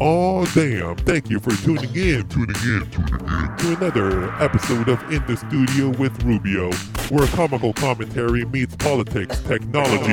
Oh damn! Thank you for tuning in, tuning in, tuning in to another episode of In the Studio with Rubio, where comical commentary meets politics, technology,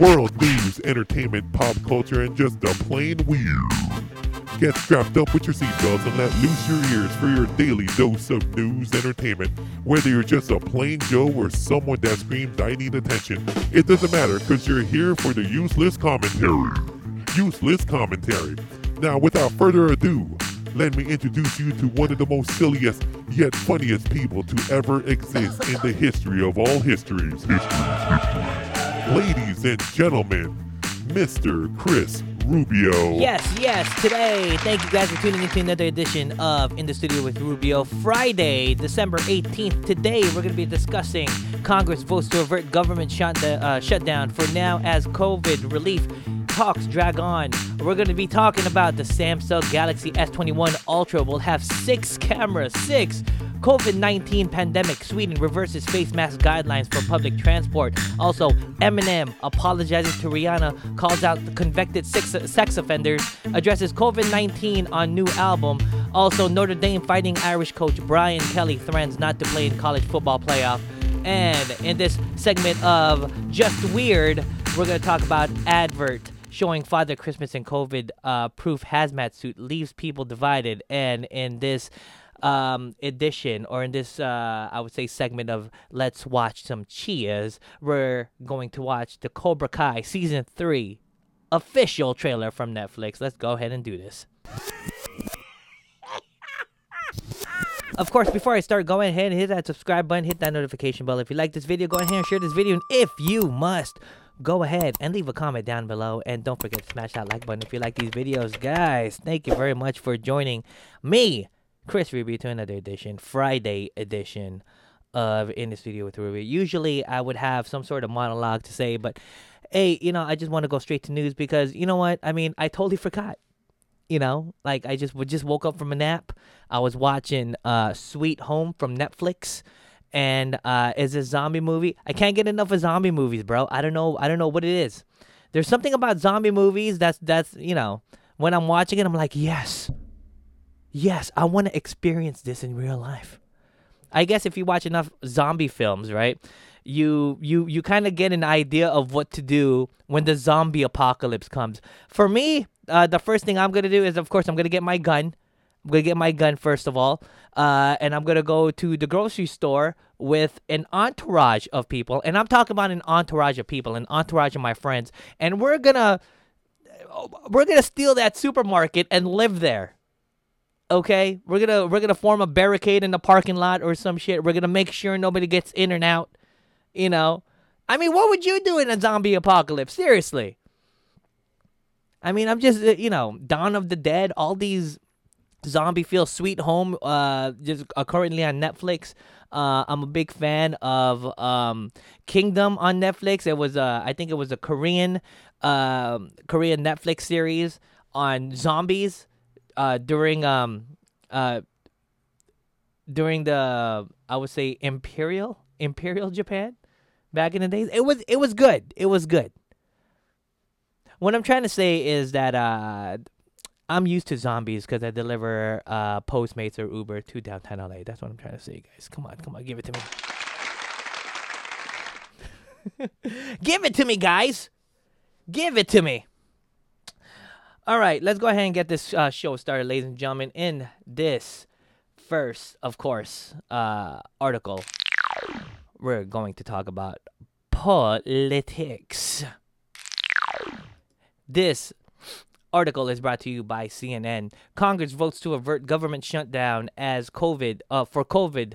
world news, entertainment, pop culture, and just the plain weird. Get strapped up with your seatbelts and let loose your ears for your daily dose of news entertainment. Whether you're just a plain Joe or someone that screams, I need attention, it doesn't matter because you're here for the useless commentary. Useless commentary. Now, without further ado, let me introduce you to one of the most silliest yet funniest people to ever exist in the history of all histories. Histories, histories. Ladies and gentlemen, Mr. Kris Rubio. Yes, yes. Today, thank you guys for tuning into another edition of In the Studio with Rubio. Friday, December 18th. Today, we're going to be discussing Congress votes to avert government shut uh, shutdown for now as COVID relief talks drag on. We're going to be talking about the Samsung Galaxy S21 Ultra We'll have six cameras, six. COVID 19 pandemic, Sweden reverses face mask guidelines for public transport. Also, Eminem apologizes to Rihanna, calls out the convicted sex, sex offenders, addresses COVID 19 on new album. Also, Notre Dame fighting Irish coach Brian Kelly threatens not to play in college football playoff. And in this segment of Just Weird, we're going to talk about advert showing Father Christmas and COVID uh, proof hazmat suit leaves people divided. And in this um, edition, or in this, uh, I would say, segment of Let's Watch Some Cheers, we're going to watch the Cobra Kai Season 3 official trailer from Netflix. Let's go ahead and do this. Of course, before I start, go ahead and hit that subscribe button, hit that notification bell. If you like this video, go ahead and share this video. And if you must, go ahead and leave a comment down below. And don't forget to smash that like button if you like these videos. Guys, thank you very much for joining me, Kris Rubio to another edition, Friday edition of In the Studio with Rubio Usually I would have some sort of monologue to say, but hey, you know, I just want to go straight to news because you know what? I mean, I totally forgot. You know, like I just just woke up from a nap. I was watching uh Sweet Home from Netflix and uh it's a zombie movie. I can't get enough of zombie movies, bro. I don't know I don't know what it is. There's something about zombie movies that's that's, you know, when I'm watching it I'm like, "Yes. Yes, I want to experience this in real life." I guess if you watch enough zombie films, right? You you you kind of get an idea of what to do when the zombie apocalypse comes. For me, uh, the first thing I'm gonna do is, of course, I'm gonna get my gun. I'm gonna get my gun first of all, uh, and I'm gonna go to the grocery store with an entourage of people, and I'm talking about an entourage of people, an entourage of my friends, and we're gonna we're gonna steal that supermarket and live there. Okay, we're gonna we're gonna form a barricade in the parking lot or some shit. We're gonna make sure nobody gets in and out. You know, I mean, what would you do in a zombie apocalypse? Seriously. I mean, I'm just uh, you know, Dawn of the Dead, all these zombie feel sweet home uh just uh, currently on Netflix. Uh I'm a big fan of um Kingdom on Netflix. It was uh I think it was a Korean um Korean Netflix series on zombies uh during um uh during the I would say Imperial Imperial Japan back in the days. It was it was good. It was good. What I'm trying to say is that uh, I'm used to zombies because I deliver uh, Postmates or Uber to downtown LA. That's what I'm trying to say, guys. Come on, come on, give it to me. give it to me, guys. Give it to me. All right, let's go ahead and get this uh, show started, ladies and gentlemen. In this first, of course, uh, article, we're going to talk about politics. This article is brought to you by CNN. Congress votes to avert government shutdown as COVID uh, for COVID.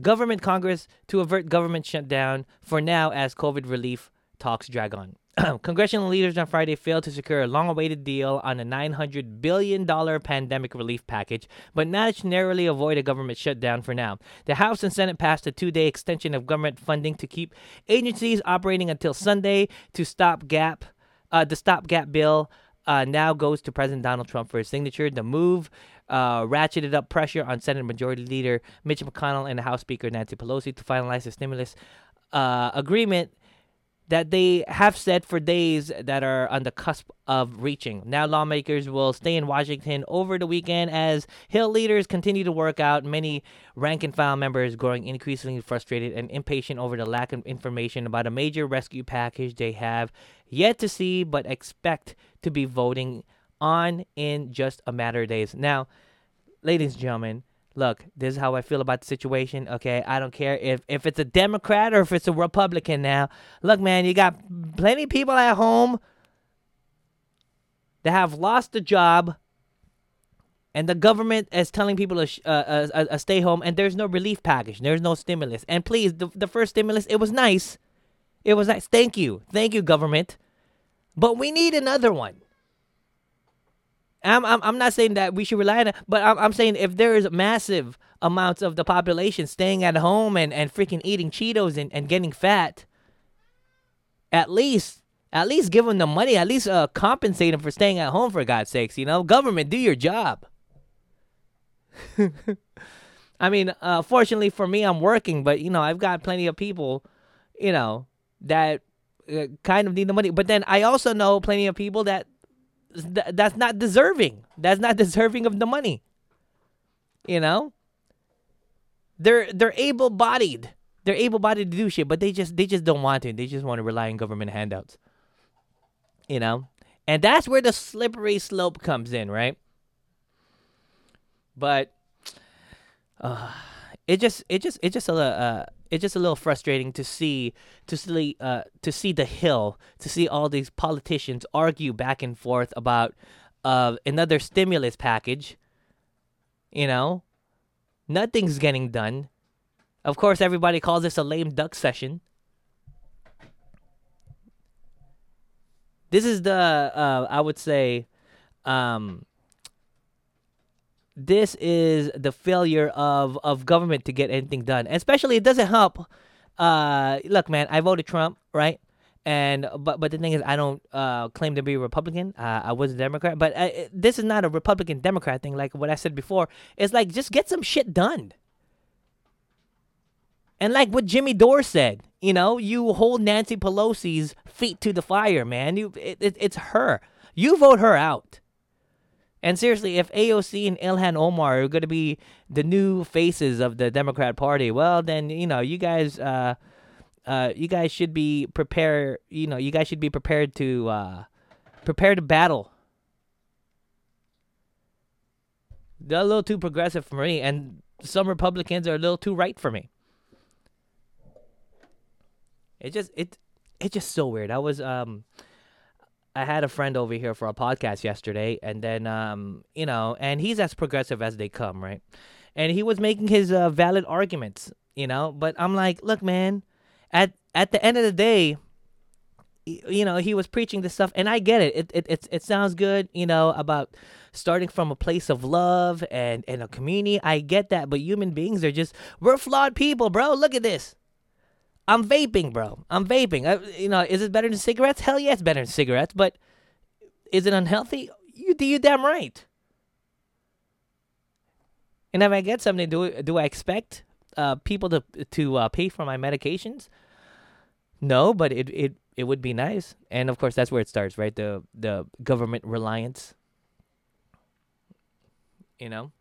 Government Congress to avert government shutdown for now as COVID relief talks drag on. Congressional leaders on Friday failed to secure a long awaited deal on a $900 billion pandemic relief package, but managed to narrowly avoid a government shutdown for now. The House and Senate passed a two day extension of government funding to keep agencies operating until Sunday to stop gap. Uh, the stopgap bill uh, now goes to President Donald Trump for his signature. The move uh, ratcheted up pressure on Senate Majority Leader Mitch McConnell and House Speaker Nancy Pelosi to finalize the stimulus uh, agreement that they have said for days that are on the cusp of reaching. Now, lawmakers will stay in Washington over the weekend as Hill leaders continue to work out. Many rank and file members growing increasingly frustrated and impatient over the lack of information about a major rescue package they have yet to see but expect to be voting on in just a matter of days. Now, ladies and gentlemen, look, this is how I feel about the situation. Okay, I don't care if if it's a Democrat or if it's a Republican. Now, look, man, you got plenty of people at home that have lost a job, and the government is telling people to sh- uh, uh, uh, uh, stay home, and there's no relief package, there's no stimulus. And please, the the first stimulus, it was nice, it was nice. Thank you, thank you, government, but we need another one. I'm, I'm, I'm not saying that we should rely on it, but I'm, I'm saying if there is massive amounts of the population staying at home and, and freaking eating Cheetos and, and getting fat, at least at least give them the money, at least uh, compensate them for staying at home for God's sakes, you know? Government, do your job. I mean, uh, fortunately for me, I'm working, but you know, I've got plenty of people, you know, that uh, kind of need the money. But then I also know plenty of people that th- that's not deserving. That's not deserving of the money. You know? They're they're able-bodied. They're able-bodied to do shit, but they just they just don't want to. They just want to rely on government handouts. You know? And that's where the slippery slope comes in, right? But uh it just it just it just a uh it's just a little frustrating to see to see uh, to see the hill to see all these politicians argue back and forth about uh, another stimulus package. You know, nothing's getting done. Of course, everybody calls this a lame duck session. This is the uh, I would say um, this is the failure of of government to get anything done. Especially, it doesn't help. Uh, look, man, I voted Trump, right? And but but the thing is, I don't uh, claim to be a Republican. Uh, I was a Democrat, but uh, this is not a Republican Democrat thing. Like what I said before, it's like just get some shit done. And like what Jimmy Dore said, you know, you hold Nancy Pelosi's feet to the fire, man. You, it, it, it's her. You vote her out. And seriously, if AOC and Ilhan Omar are going to be the new faces of the Democrat Party, well, then you know you guys, uh, uh, you guys should be prepared. You know, you guys should be prepared to uh, prepare to battle. They're a little too progressive for me, and some Republicans are a little too right for me. It just it it's just so weird. I was um I had a friend over here for a podcast yesterday, and then um, you know, and he's as progressive as they come, right? And he was making his uh, valid arguments, you know. But I'm like, look, man, at at the end of the day, you know, he was preaching this stuff, and I get it. It it it, it sounds good, you know, about starting from a place of love and and a community. I get that, but human beings are just we're flawed people, bro. Look at this. I'm vaping, bro. I'm vaping. I, you know, is it better than cigarettes? Hell yeah, it's better than cigarettes. But is it unhealthy? You do you damn right. And if I get something, do do I expect uh, people to to uh, pay for my medications? No, but it, it it would be nice. And of course, that's where it starts, right? The the government reliance. You know.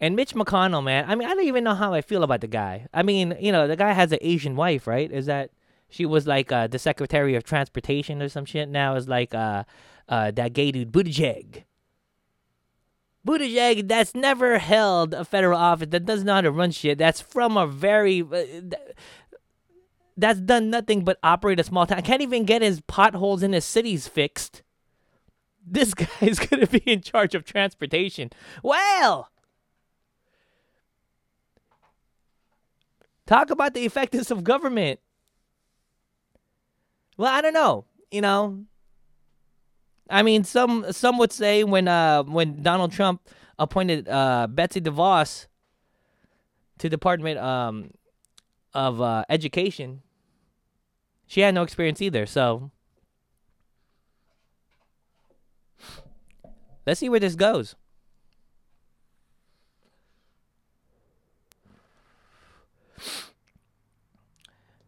And Mitch McConnell, man, I mean, I don't even know how I feel about the guy. I mean, you know, the guy has an Asian wife, right? Is that she was like uh, the Secretary of Transportation or some shit? Now is like uh, uh, that gay dude, Buttigieg. Buttigieg, that's never held a federal office, that does not run shit. That's from a very. Uh, that's done nothing but operate a small town. Can't even get his potholes in his cities fixed. This guy is gonna be in charge of transportation. Well, Talk about the effectiveness of government. Well, I don't know. You know, I mean, some some would say when uh when Donald Trump appointed uh Betsy DeVos to Department um of uh, Education, she had no experience either. So let's see where this goes.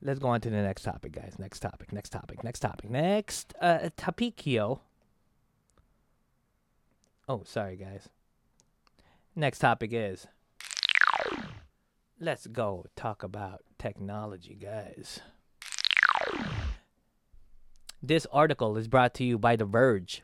Let's go on to the next topic, guys. Next topic. Next topic. Next topic. Next uh, topikio. Oh, sorry, guys. Next topic is. Let's go talk about technology, guys. This article is brought to you by The Verge.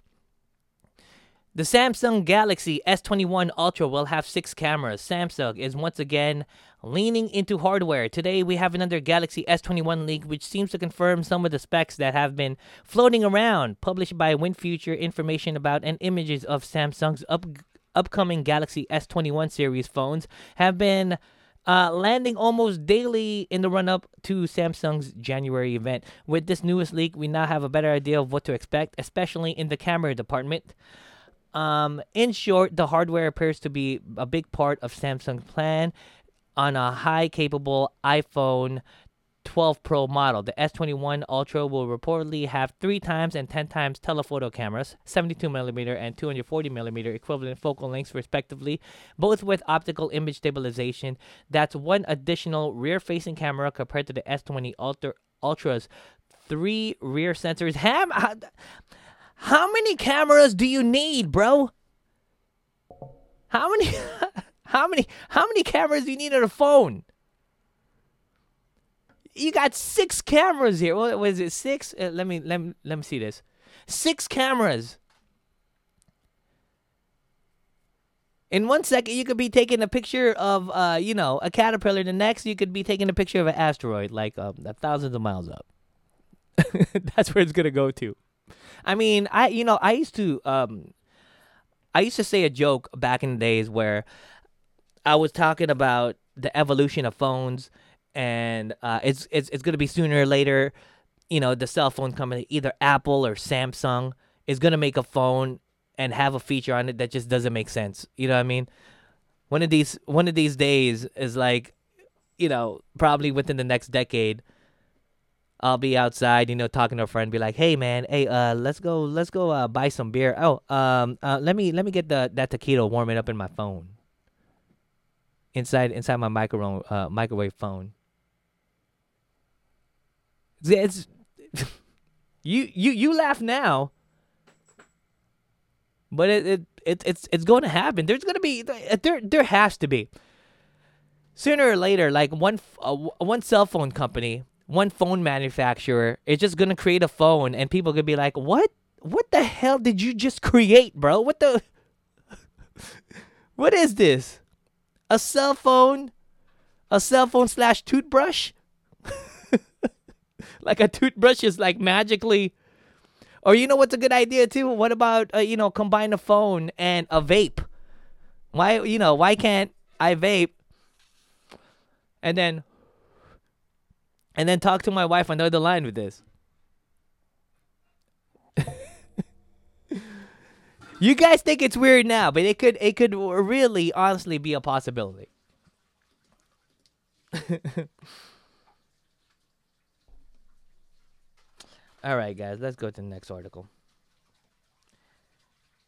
The Samsung Galaxy S21 Ultra will have six cameras. Samsung is once again leaning into hardware. Today, we have another Galaxy S21 leak, which seems to confirm some of the specs that have been floating around. Published by WinFuture, information about and images of Samsung's up- upcoming Galaxy S21 series phones have been uh, landing almost daily in the run up to Samsung's January event. With this newest leak, we now have a better idea of what to expect, especially in the camera department. Um, in short, the hardware appears to be a big part of Samsung's plan on a high capable iPhone 12 Pro model. The S21 Ultra will reportedly have 3 times and 10 times telephoto cameras, 72mm and 240mm equivalent focal lengths respectively, both with optical image stabilization. That's one additional rear-facing camera compared to the S20 Ultra Ultra's three rear sensors. Ham how, many cameras do you need, bro? How many how many how many cameras do you need on a phone? You got six cameras here. What was it? Six? Uh, let me let me let me see this. Six cameras. In one second, you could be taking a picture of, uh, you know, a caterpillar. The next, you could be taking a picture of an asteroid, like um, thousands of miles up. That's where it's gonna go to. I mean, I you know I used to um, I used to say a joke back in the days where I was talking about the evolution of phones, and uh, it's it's it's gonna be sooner or later. You know, the cell phone company, either Apple or Samsung, is gonna make a phone and have a feature on it that just doesn't make sense. You know what I mean? One of these one of these days is like, you know, probably within the next decade I'll be outside, you know, talking to a friend, be like, "Hey, man, hey, uh, let's go, let's go, uh, buy some beer. Oh, um, uh, let me, let me get the that tequila warming up in my phone, inside, inside my uh, microwave phone. It's, you, you, you laugh now, but it, it, it it's, it's going to happen. There's gonna be, there, there has to be. Sooner or later, like one, uh, one cell phone company one phone manufacturer is just gonna create a phone and people could be like, What what the hell did you just create, bro? What the What is this? A cell phone? A cell phone slash toothbrush? like a toothbrush is like magically or you know what's a good idea too? What about uh, you know combine a phone and a vape? Why you know why can't I vape and then and then talk to my wife on the other line with this. you guys think it's weird now, but it could it could really honestly be a possibility. All right, guys, let's go to the next article.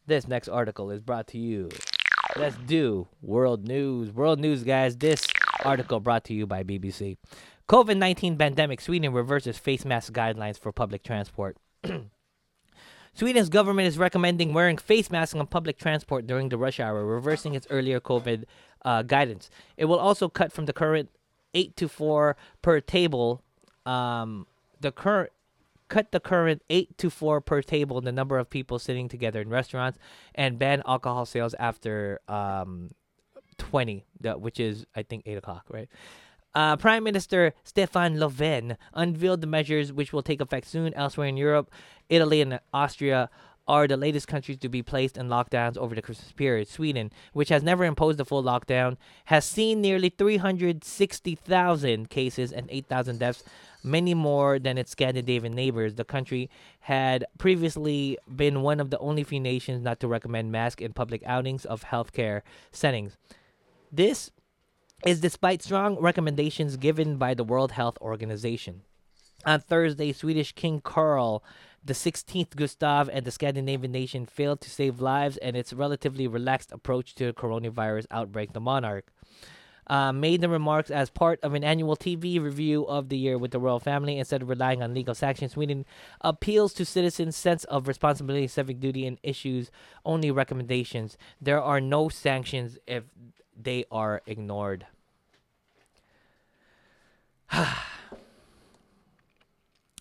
This next article is brought to you. Let's do world news. World news, guys. This article brought to you by BBC. COVID 19 pandemic, Sweden reverses face mask guidelines for public transport. Sweden's government is recommending wearing face masks on public transport during the rush hour, reversing its earlier COVID uh, guidance. It will also cut from the current 8 to 4 per table, um, the current cut the current 8 to 4 per table the number of people sitting together in restaurants and ban alcohol sales after um, 20 which is i think 8 o'clock right uh, Prime Minister Stefan Löfven unveiled the measures which will take effect soon elsewhere in Europe. Italy and Austria are the latest countries to be placed in lockdowns over the Christmas period. Sweden, which has never imposed a full lockdown, has seen nearly 360,000 cases and 8,000 deaths, many more than its Scandinavian neighbors. The country had previously been one of the only few nations not to recommend masks in public outings of healthcare settings. This is despite strong recommendations given by the World Health Organization. On Thursday, Swedish King Carl the 16th Gustav and the Scandinavian nation failed to save lives and its relatively relaxed approach to the coronavirus outbreak, the monarch. uh, made the remarks as part of an annual TV review of the year with the royal family. Instead of relying on legal sanctions, Sweden appeals to citizens' sense of responsibility, civic duty, and issues only recommendations. There are no sanctions if they are ignored.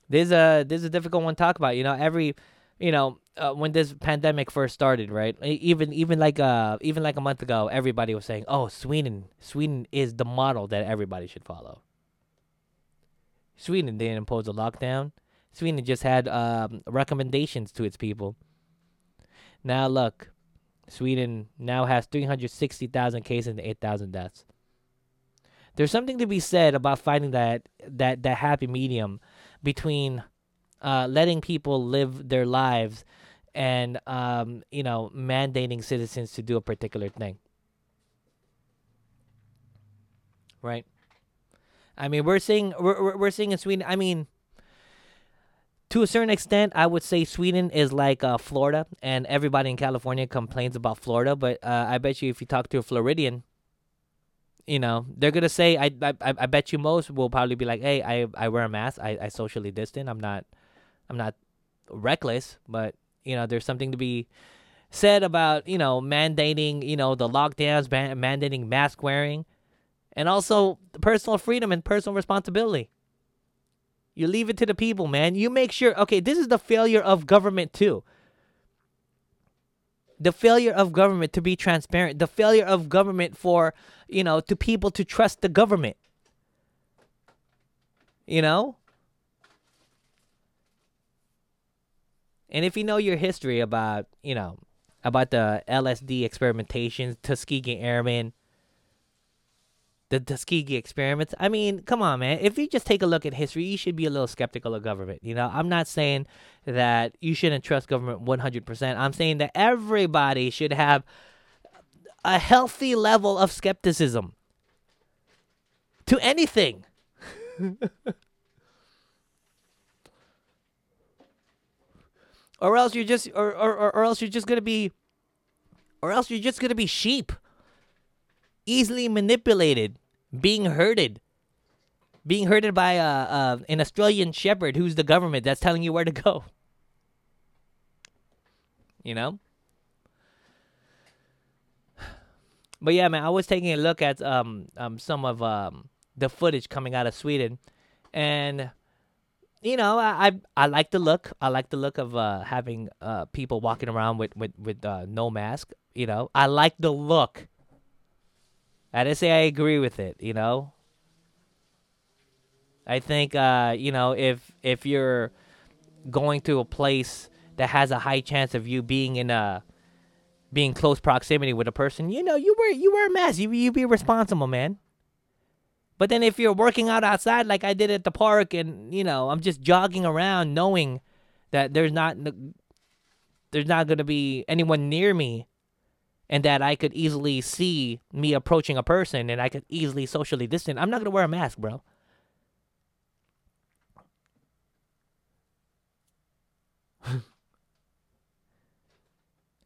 this is a this is a difficult one to talk about. You know, every you know uh, when this pandemic first started, right? Even even like uh even like a month ago, everybody was saying, "Oh, Sweden, Sweden is the model that everybody should follow." Sweden didn't impose a lockdown. Sweden just had um, recommendations to its people. Now look, Sweden now has 360,000 cases and 8,000 deaths. There's something to be said about finding that that that happy medium between uh, letting people live their lives and um, you know mandating citizens to do a particular thing. Right. I mean, we're seeing we're we're- we're seeing in Sweden. I mean, to a certain extent, I would say Sweden is like uh, Florida, and everybody in California complains about Florida. But uh, I bet you, if you talk to a Floridian, you know they're gonna say, I, I I bet you most will probably be like, hey, I I wear a mask, I I socially distant, I'm not I'm not reckless, but you know there's something to be said about you know mandating you know the lockdowns, ban- mandating mask wearing, and also personal freedom and personal responsibility. You leave it to the people, man. You make sure. Okay, this is the failure of government too. The failure of government to be transparent. The failure of government for you know to people to trust the government. You know. And if you know your history about, you know, about the LSD experimentations, Tuskegee Airmen, the Tuskegee experiments. I mean, come on, man. If you just take a look at history, you should be a little skeptical of government. You know, I'm not saying that you shouldn't trust government 100%. I'm saying that everybody should have a healthy level of skepticism to anything. or else you're just or, or, or, else you're just gonna be or else you're just gonna be sheep easily manipulated being herded being herded by a, uh an australian shepherd who's the government that's telling you where to go you know but yeah man i was taking a look at um, um some of um the footage coming out of sweden and you know, I, I I like the look. I like the look of uh, having uh, people walking around with with with uh, no mask. You know, I like the look. I didn't say I agree with it. You know, I think uh, you know if if you're going to a place that has a high chance of you being in a being close proximity with a person, you know, you wear you wear a mask. You you be responsible, man. But then if you're working out outside like I did at the park and, you know, I'm just jogging around knowing that there's not there's not going to be anyone near me and that I could easily see me approaching a person and I could easily socially distance, I'm not going to wear a mask, bro.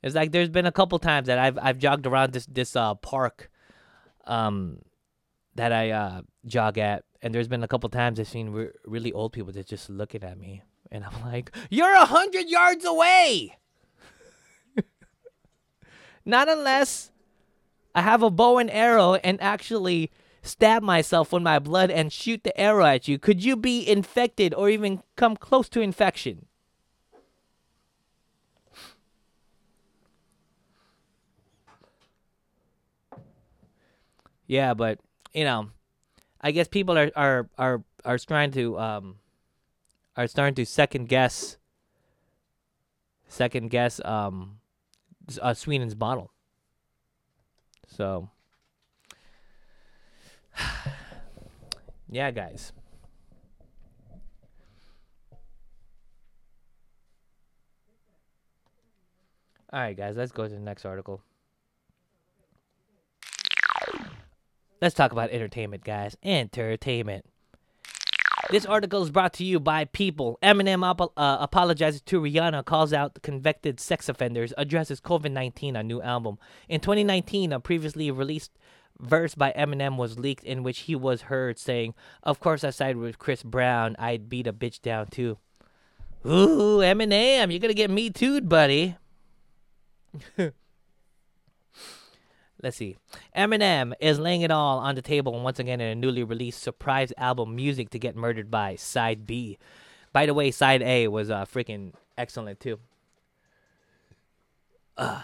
it's like there's been a couple times that I've I've jogged around this this uh park um that I uh, jog at, and there's been a couple times I've seen re- really old people that just looking at me, and I'm like, "You're a hundred yards away." Not unless I have a bow and arrow and actually stab myself with my blood and shoot the arrow at you. Could you be infected or even come close to infection? Yeah, but you know, I guess people are are are are trying to um are starting to second guess second guess um uh, model. So yeah, guys. All right, guys, let's go to the next article. Let's talk about entertainment, guys. Entertainment. This article is brought to you by People. Eminem apo- uh, apologizes to Rihanna, calls out convicted sex offenders, addresses COVID 19 on new album. In 2019, a previously released verse by Eminem was leaked in which he was heard saying, Of course I sided with Chris Brown. I'd beat a bitch down too. Ooh, Eminem, you're gonna get me too, buddy. Let's see. Eminem is laying it all on the table once again in a newly released surprise album, Music to Get Murdered by, Side B. By the way, Side A was uh, freaking excellent too. Uh.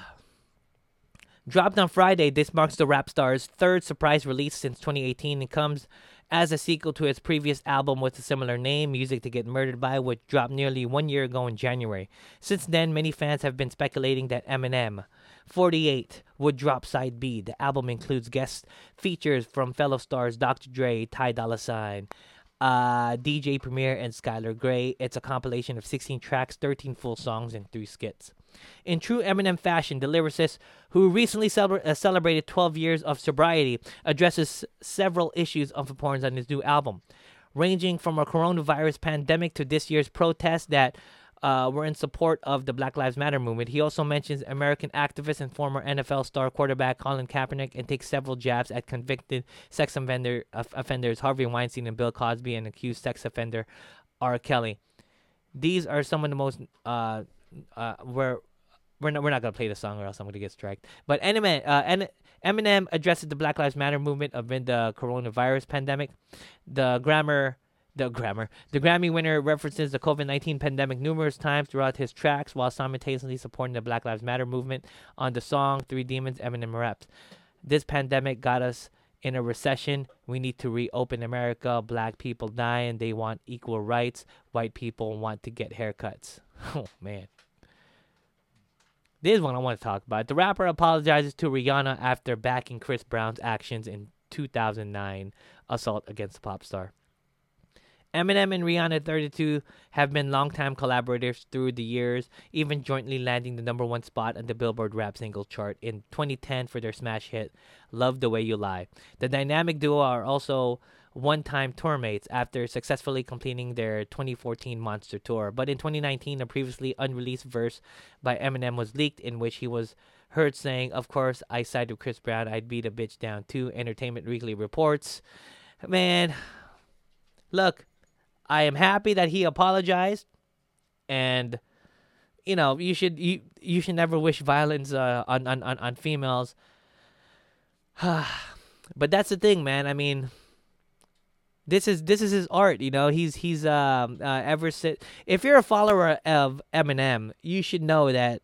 Dropped on Friday, this marks the rap star's third surprise release since 2018 and comes as a sequel to his previous album with a similar name, Music to Get Murdered By, which dropped nearly one year ago in January. Since then, many fans have been speculating that Eminem 48 would drop side B. The album includes guest features from fellow stars Dr. Dre, Ty Dolla Sign, uh, DJ Premier, and Skylar Grey. It's a compilation of 16 tracks, 13 full songs, and 3 skits. In true Eminem fashion, the lyricist, who recently celebra- uh, celebrated 12 years of sobriety, addresses several issues of importance on his new album, ranging from a coronavirus pandemic to this year's protests that uh, were in support of the Black Lives Matter movement. He also mentions American activist and former NFL star quarterback Colin Kaepernick and takes several jabs at convicted sex offender, offenders Harvey Weinstein and Bill Cosby and accused sex offender R. Kelly. These are some of the most uh, uh, we're we're not we're not gonna play the song or else I'm gonna get striked. But Eminem, uh, Eminem addresses the Black Lives Matter movement amid the coronavirus pandemic. The grammar, the grammar, the Grammy winner references the COVID-19 pandemic numerous times throughout his tracks, while simultaneously supporting the Black Lives Matter movement. On the song "Three Demons," Eminem raps, "This pandemic got us." in a recession. We need to reopen America. Black people dying. They want equal rights. White people want to get haircuts. Oh, man. This is one I want to talk about. The rapper apologizes to Rihanna after backing Chris Brown's actions in 2009 assault against the pop star. Eminem and Rihanna 32 have been longtime collaborators through the years, even jointly landing the number one spot on the Billboard rap single chart in 2010 for their smash hit, Love the Way You Lie. The dynamic duo are also one time tour mates after successfully completing their 2014 Monster Tour. But in 2019, a previously unreleased verse by Eminem was leaked in which he was heard saying, Of course, I sided with Chris Brown, I'd beat a bitch down too. Entertainment Weekly reports. Man, look, I am happy that he apologized. And you know, you should you you should never wish violence uh, on, on, on, on females. but that's the thing, man. I mean, this is this is his art you know he's he's um uh, ever since if you're a follower of eminem you should know that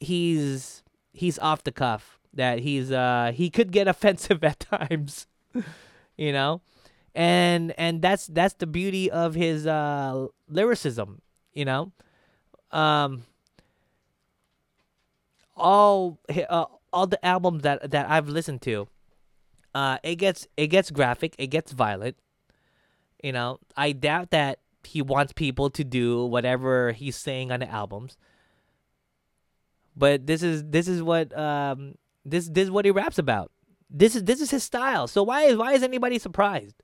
he's he's off the cuff that he's uh he could get offensive at times you know and and that's that's the beauty of his uh lyricism you know um all uh, all the albums that that I've listened to uh, it gets it gets graphic, it gets violent. You know, I doubt that he wants people to do whatever he's saying on the albums. But this is this is what um this this is what he raps about. This is this is his style. So why is why is anybody surprised?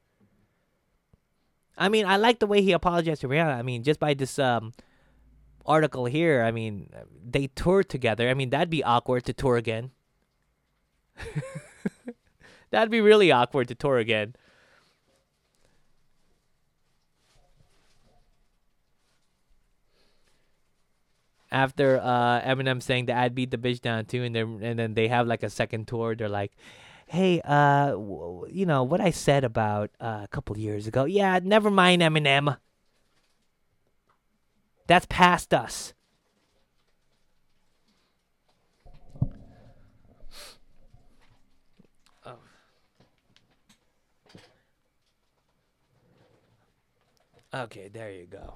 I mean, I like the way he apologized to Rihanna. I mean, just by this um article here, I mean, they toured together. I mean, that'd be awkward to tour again. That'd be really awkward to tour again. After uh, Eminem saying that I'd beat the bitch down too, and then and then they have like a second tour. They're like, "Hey, uh, w- you know what I said about uh, a couple years ago? Yeah, never mind, Eminem. That's past us." Okay, there you go.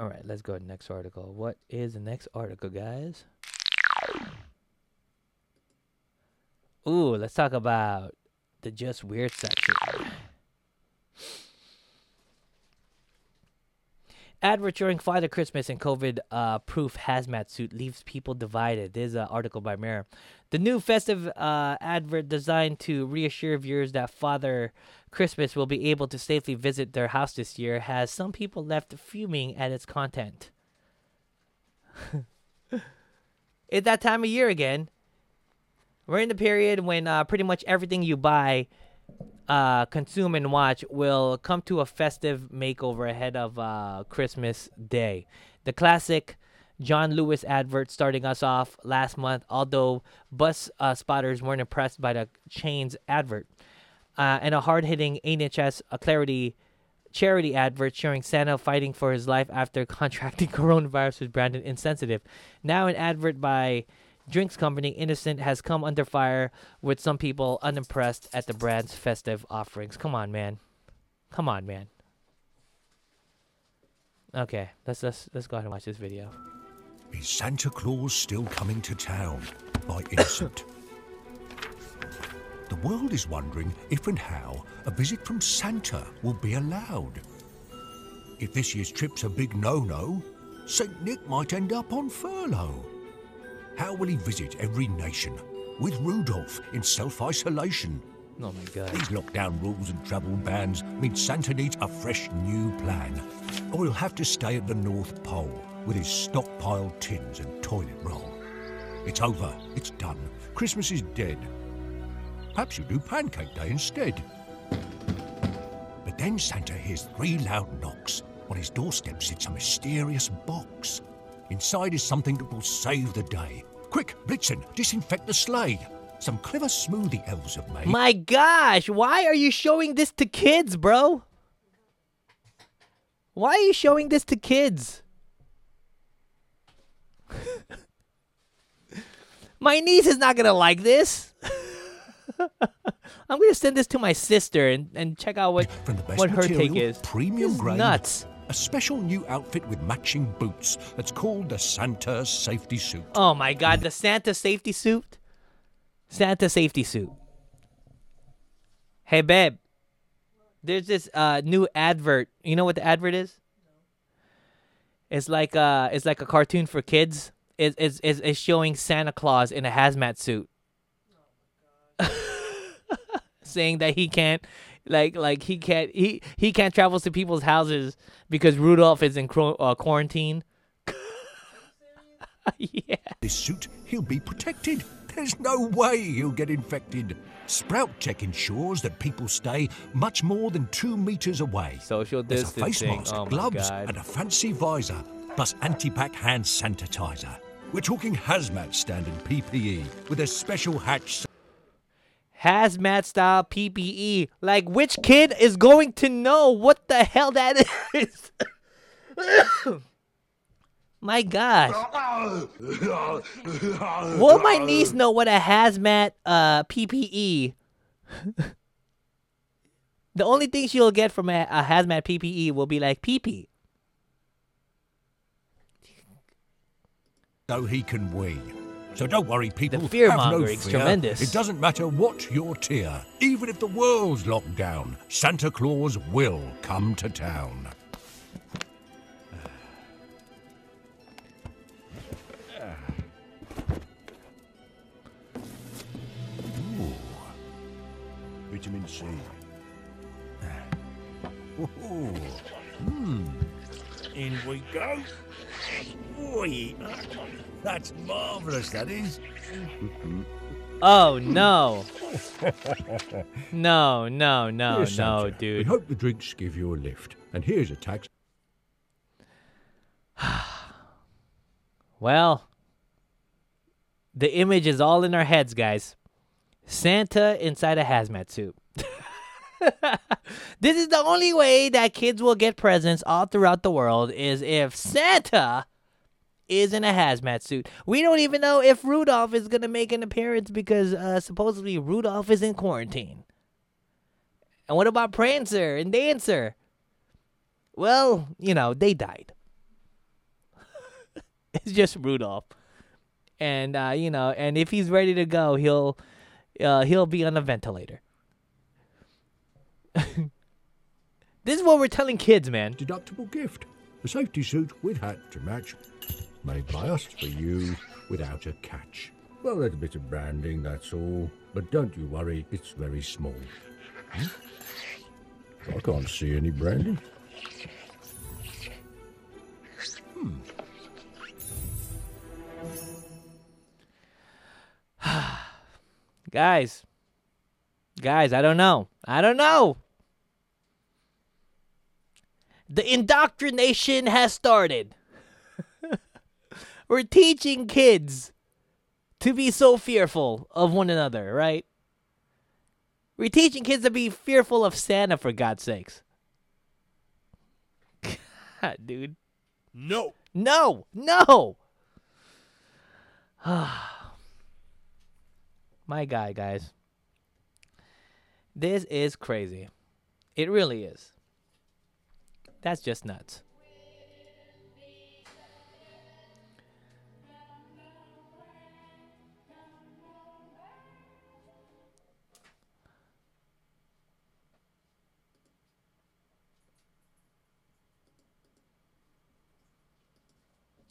All right, let's go to the next article. What is the next article, guys? Ooh, let's talk about the just weird section. Advert during Father Christmas and COVID uh, proof hazmat suit leaves people divided. There's an article by Mirror. The new festive uh, advert designed to reassure viewers that Father Christmas will be able to safely visit their house this year has some people left fuming at its content. it's that time of year again. We're in the period when uh, pretty much everything you buy uh, consume and watch will come to a festive makeover ahead of uh, Christmas Day. The classic John Lewis advert starting us off last month, although bus uh, spotters weren't impressed by the chain's advert. Uh, and a hard hitting NHS a Clarity charity advert showing Santa fighting for his life after contracting coronavirus was branded insensitive. Now, an advert by drinks company Innocent has come under fire with some people unimpressed at the brand's festive offerings. Come on, man. Come on, man. Okay, let's let's let's go ahead and watch this video. Is Santa Claus still coming to town? By Innocent. the world is wondering if and how a visit from Santa will be allowed. If this year's trip's a big no-no, St. Nick might end up on furlough. How will he visit every nation? With Rudolph in self isolation. Oh my god. These lockdown rules and travel bans mean Santa needs a fresh new plan. Or he'll have to stay at the North Pole with his stockpiled tins and toilet roll. It's over. It's done. Christmas is dead. Perhaps you do Pancake Day instead. But then Santa hears three loud knocks. On his doorstep sits a mysterious box. Inside is something that will save the day. Quick, Blitzen, disinfect the sleigh. Some clever smoothie elves have made. My gosh, why are you showing this to kids, bro? Why are you showing this to kids? my niece is not gonna like this. I'm gonna send this to my sister and, and check out what From the best what her material, take is. Premium grade. nuts. A special new outfit with matching boots that's called the Santa Safety Suit. Oh my god, the Santa safety suit? Santa safety suit. Hey babe. There's this uh new advert. You know what the advert is? It's like uh it's like a cartoon for kids. It's it's it's, it's showing Santa Claus in a hazmat suit. Saying that he can't like like he can't he he can't travel to people's houses because Rudolph is in cro- uh, quarantine. yeah. This suit, he'll be protected. There's no way he'll get infected. Sprout Tech ensures that people stay much more than two meters away. Social There's a face mask, oh gloves, God. and a fancy visor, plus anti-bac hand sanitizer. We're talking hazmat standard PPE with a special hatch hazmat style PPE. Like, which kid is going to know what the hell that is? my gosh. Will my niece know what a hazmat uh, PPE? the only thing she'll get from a, a hazmat PPE will be like PP. so he can wee. So don't worry, people. The have no fear-mongering's fear. tremendous. It doesn't matter what your tier. Even if the world's locked down, Santa Claus will come to town. Ooh. Vitamin C. Ooh. Hmm. In we go. That's marvellous, that is. Oh no. no, no, no, Dear no, Santa, We dude. hope the drinks give you a lift. And here's a tax. Well, the image is all in our heads, guys. Santa inside a hazmat suit. this is the only way that kids will get presents all throughout the world is if Santa is in a hazmat suit. We don't even know if Rudolph is going to make an appearance because uh, supposedly Rudolph is in quarantine. And what about Prancer and Dancer? Well, you know, they died. it's just Rudolph. And uh, you know, and if he's ready to go, he'll uh, he'll be on a ventilator. this is what we're telling kids, man. Deductible gift. A safety suit with hat to match. Made by us for you without a catch. Well, a bit of branding, that's all. But don't you worry, it's very small. Hmm? I can't see any branding. Hmm. Guys, guys, I don't know. I don't know. The indoctrination has started. We're teaching kids to be so fearful of one another, right? We're teaching kids to be fearful of Santa, for God's sakes. God, dude. No. No, no. My guy, guys. This is crazy. It really is. That's just nuts.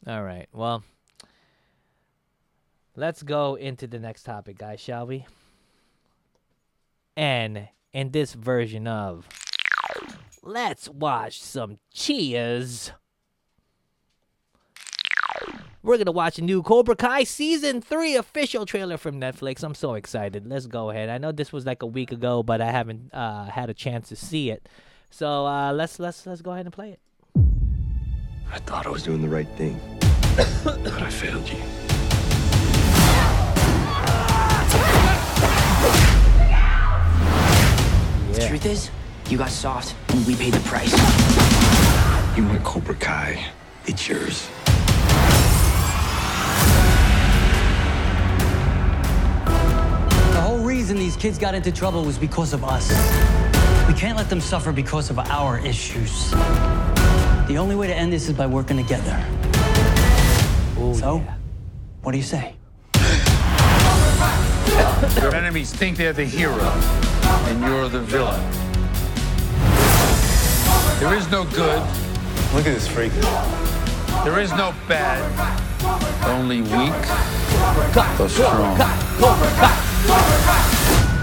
All right. Well, let's go into the next topic, guys, shall we? And in this version of Let's watch some Cheers. We're gonna watch a new Cobra Kai season three official trailer from Netflix. I'm so excited. Let's go ahead. I know this was like a week ago, but I haven't uh, had a chance to see it. So uh, let's let's let's go ahead and play it. I thought I was doing the right thing, but I failed you. The truth is, you got soft, and we paid the price. You want Cobra Kai? It's yours. The whole reason these kids got into trouble was because of us. We can't let them suffer because of our issues. The only way to end this is by working together. Oh, so, what do you say? Your enemies think they're the hero, and you're the villain. There is no good, Look at this freak. there is no bad, only weak or strong.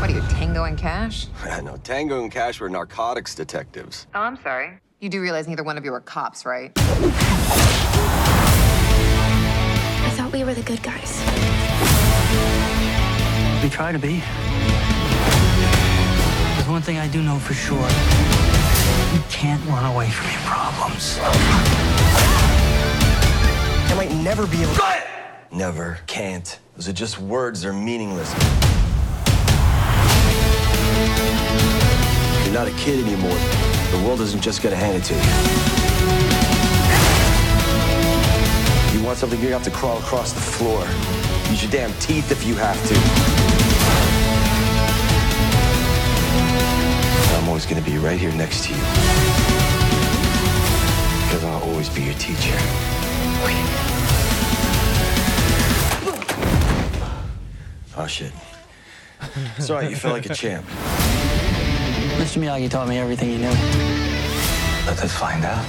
What are you, Tango and Cash? no, Tango and Cash were narcotics detectives. Oh, I'm sorry. You do realize neither one of you are cops, right? I thought we were the good guys. We try to be. There's one thing I do know for sure. You can't run away from your problems. I might never be able to. Never, can't. Those are just words, they're meaningless. You're not a kid anymore. The world isn't just gonna hand it to you. You want something, you have to crawl across the floor. Use your damn teeth if you have to. I'm always gonna be right here next to you. Because I'll always be your teacher. Oh shit. Sorry, you feel like a champ. Mr. Miyagi taught me everything he knew. Let us find out.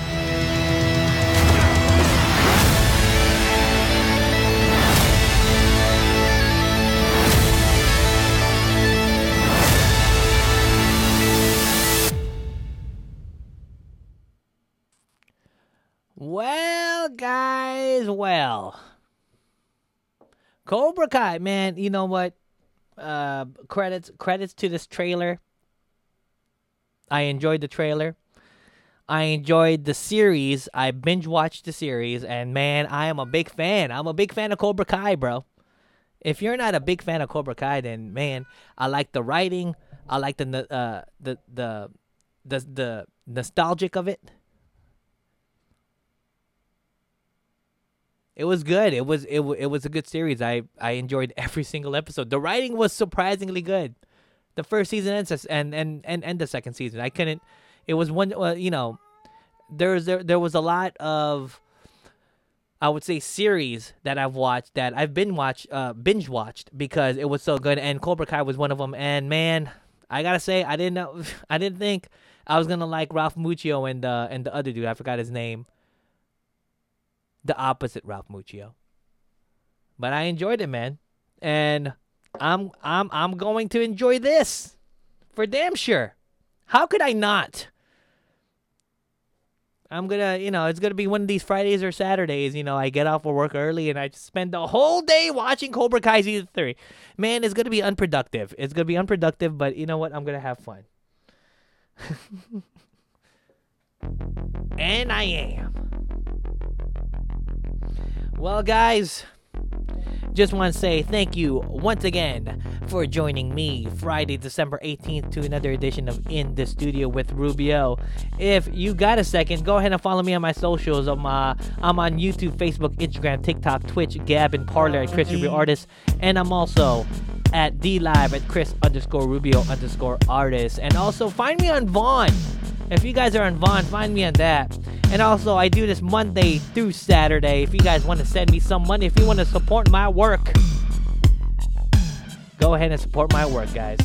Well, guys, well. Cobra Kai, man, you know what? Uh credits credits to this trailer. I enjoyed the trailer. I enjoyed the series. I binge watched the series and man, I am a big fan. I'm a big fan of Cobra Kai, bro. If you're not a big fan of Cobra Kai, then man, I like the writing. I like the uh the the the the nostalgic of it. It was good. It was it, wa- it was a good series. I I enjoyed every single episode. The writing was surprisingly good. The first season and and and and, the second season. I couldn't. It was one. Uh, you know, there was there there was a lot of. I would say series that I've watched that I've been watched uh binge watched because it was so good and Cobra Kai was one of them and man I gotta say I didn't know I didn't think I was gonna like Ralph Macchio and uh and the other dude I forgot his name the opposite Ralph Macchio. But I enjoyed it, man. And I'm I'm I'm going to enjoy this. For damn sure. How could I not? I'm gonna, you know, it's gonna be one of these Fridays or Saturdays. You know, I get off of work early and I spend the whole day watching Cobra Kai season three. Man, it's gonna be unproductive. It's gonna be unproductive, but you know what? I'm gonna have fun. and I am. Well, guys, just want to say thank you once again for joining me Friday, December 18th to another edition of In the Studio with Rubio. If you got a second, go ahead and follow me on my socials. I'm, uh, I'm on YouTube, Facebook, Instagram, TikTok, Twitch, Gab, and Parler at Kris Rubio Artist. And I'm also at DLive at Kris underscore Rubio underscore Artist. And also find me on Vaughn. If you guys are on Vaughn, find me on that. And also, I do this Monday through Saturday. If you guys want to send me some money, if you want to support my work, go ahead and support my work, guys.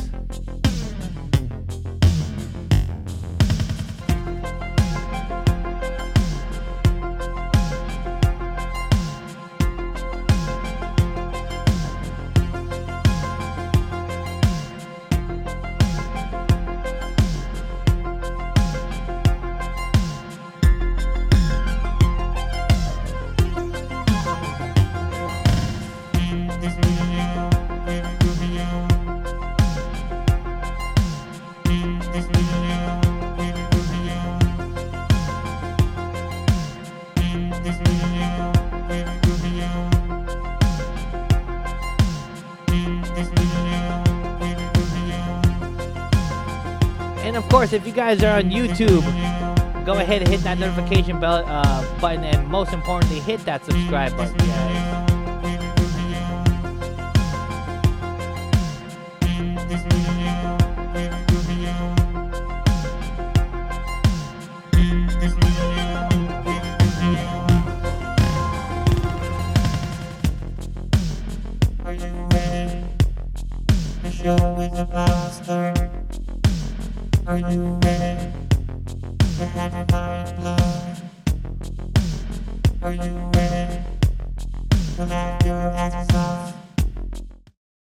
If you guys are on YouTube, go ahead and hit that notification bell uh, button, and most importantly, hit that subscribe button, guys.